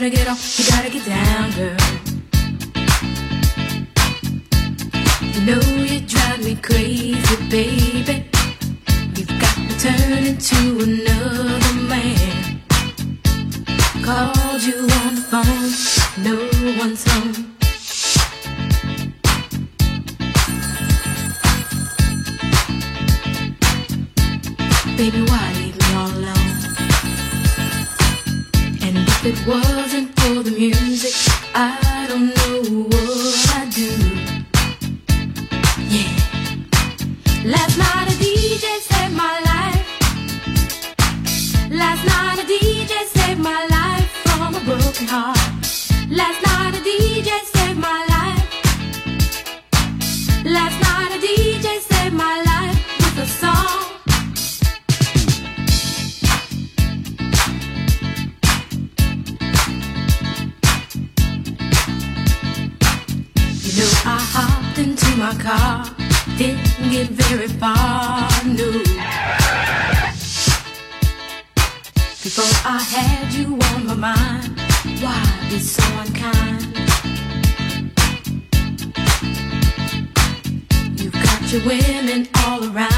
Gotta get off, you gotta get down, Last night Your women all around,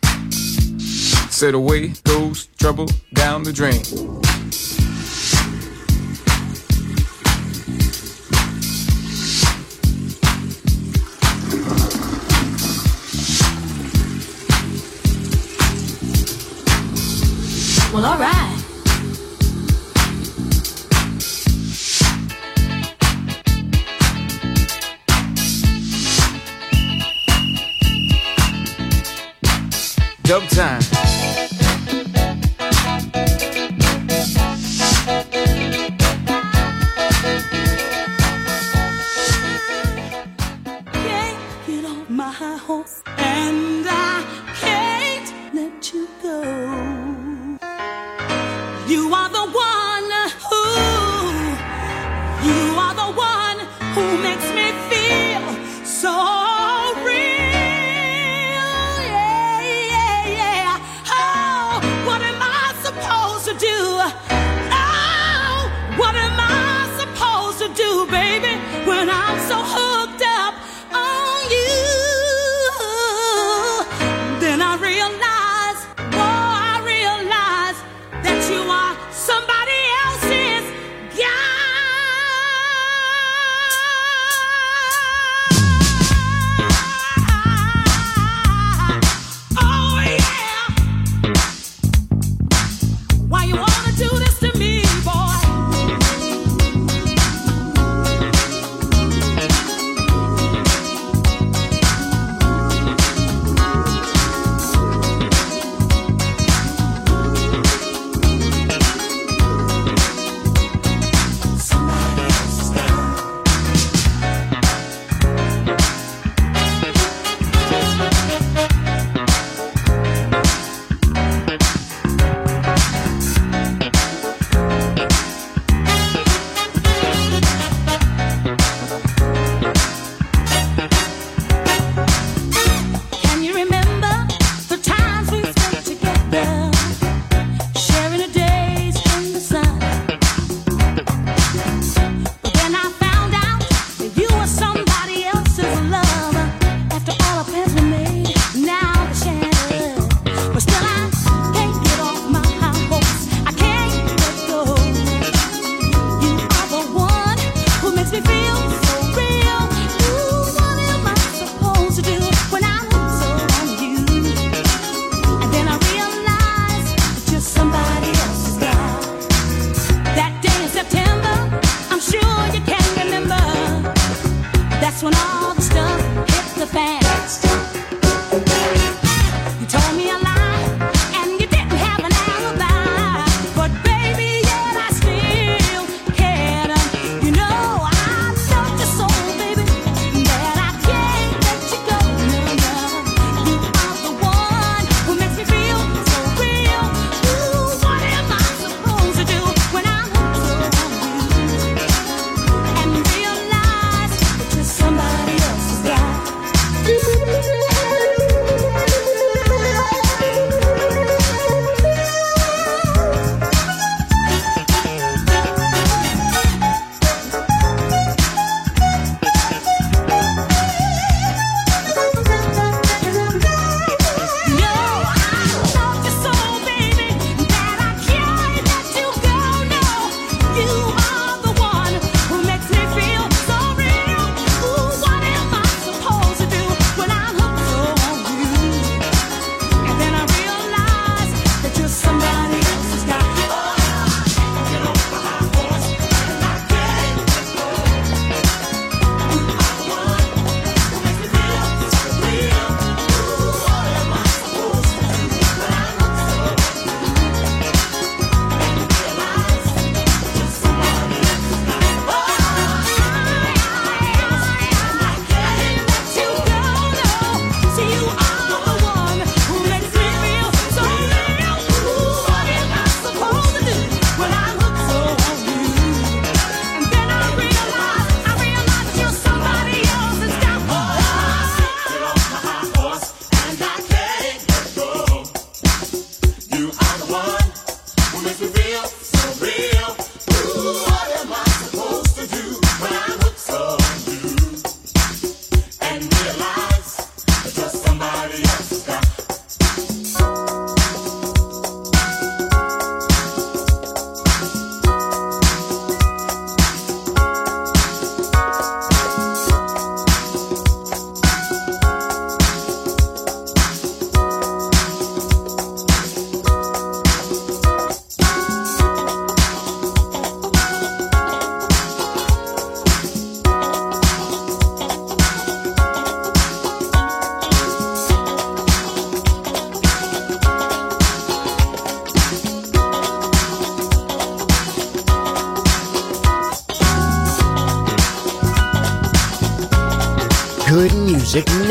Said away goes trouble down the drain. Well, alright. Dub time.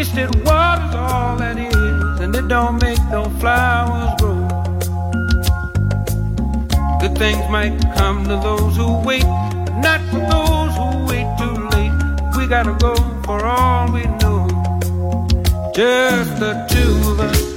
wasted water's all that is, and it don't make no flowers grow. Good things might come to those who wait, but not for those who wait too late. We gotta go for all we know, just the two of us.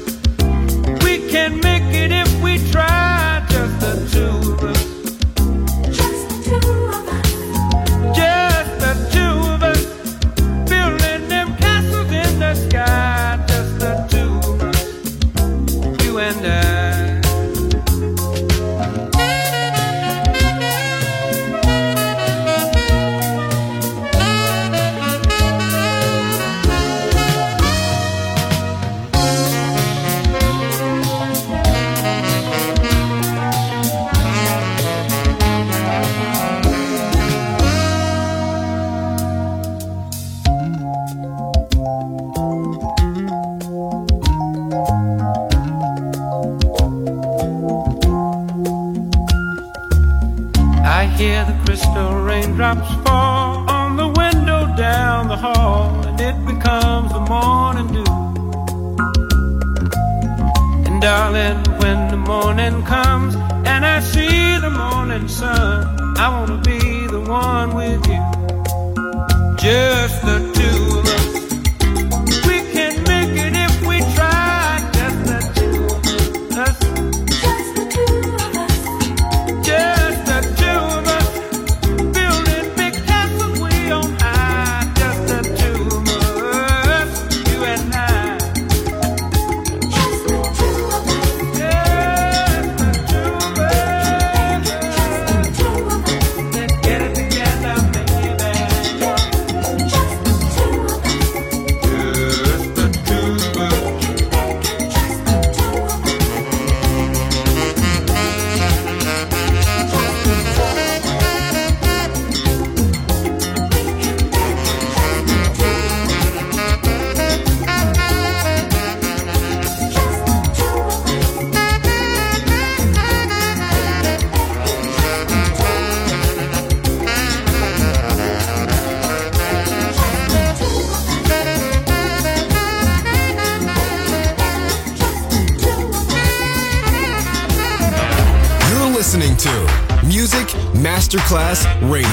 Radio.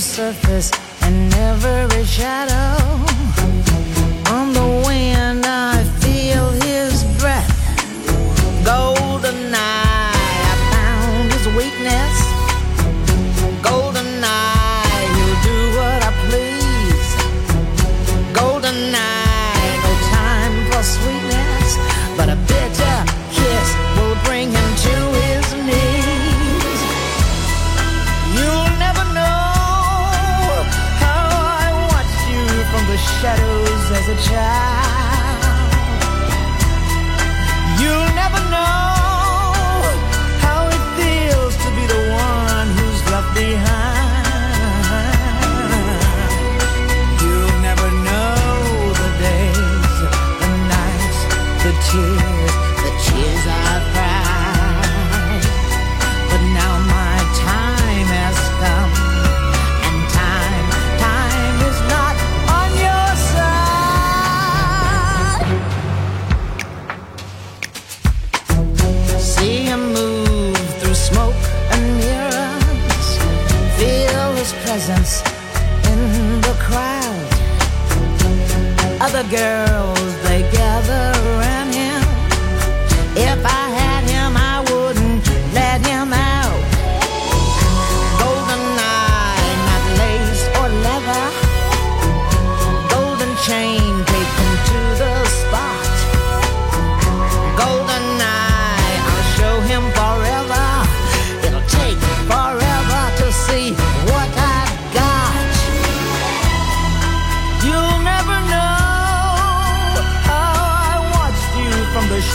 Surface in every shadow. Try. girl.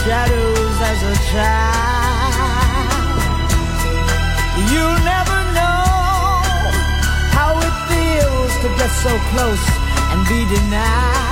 shadows as a child. you never know how it feels to get so close and be denied.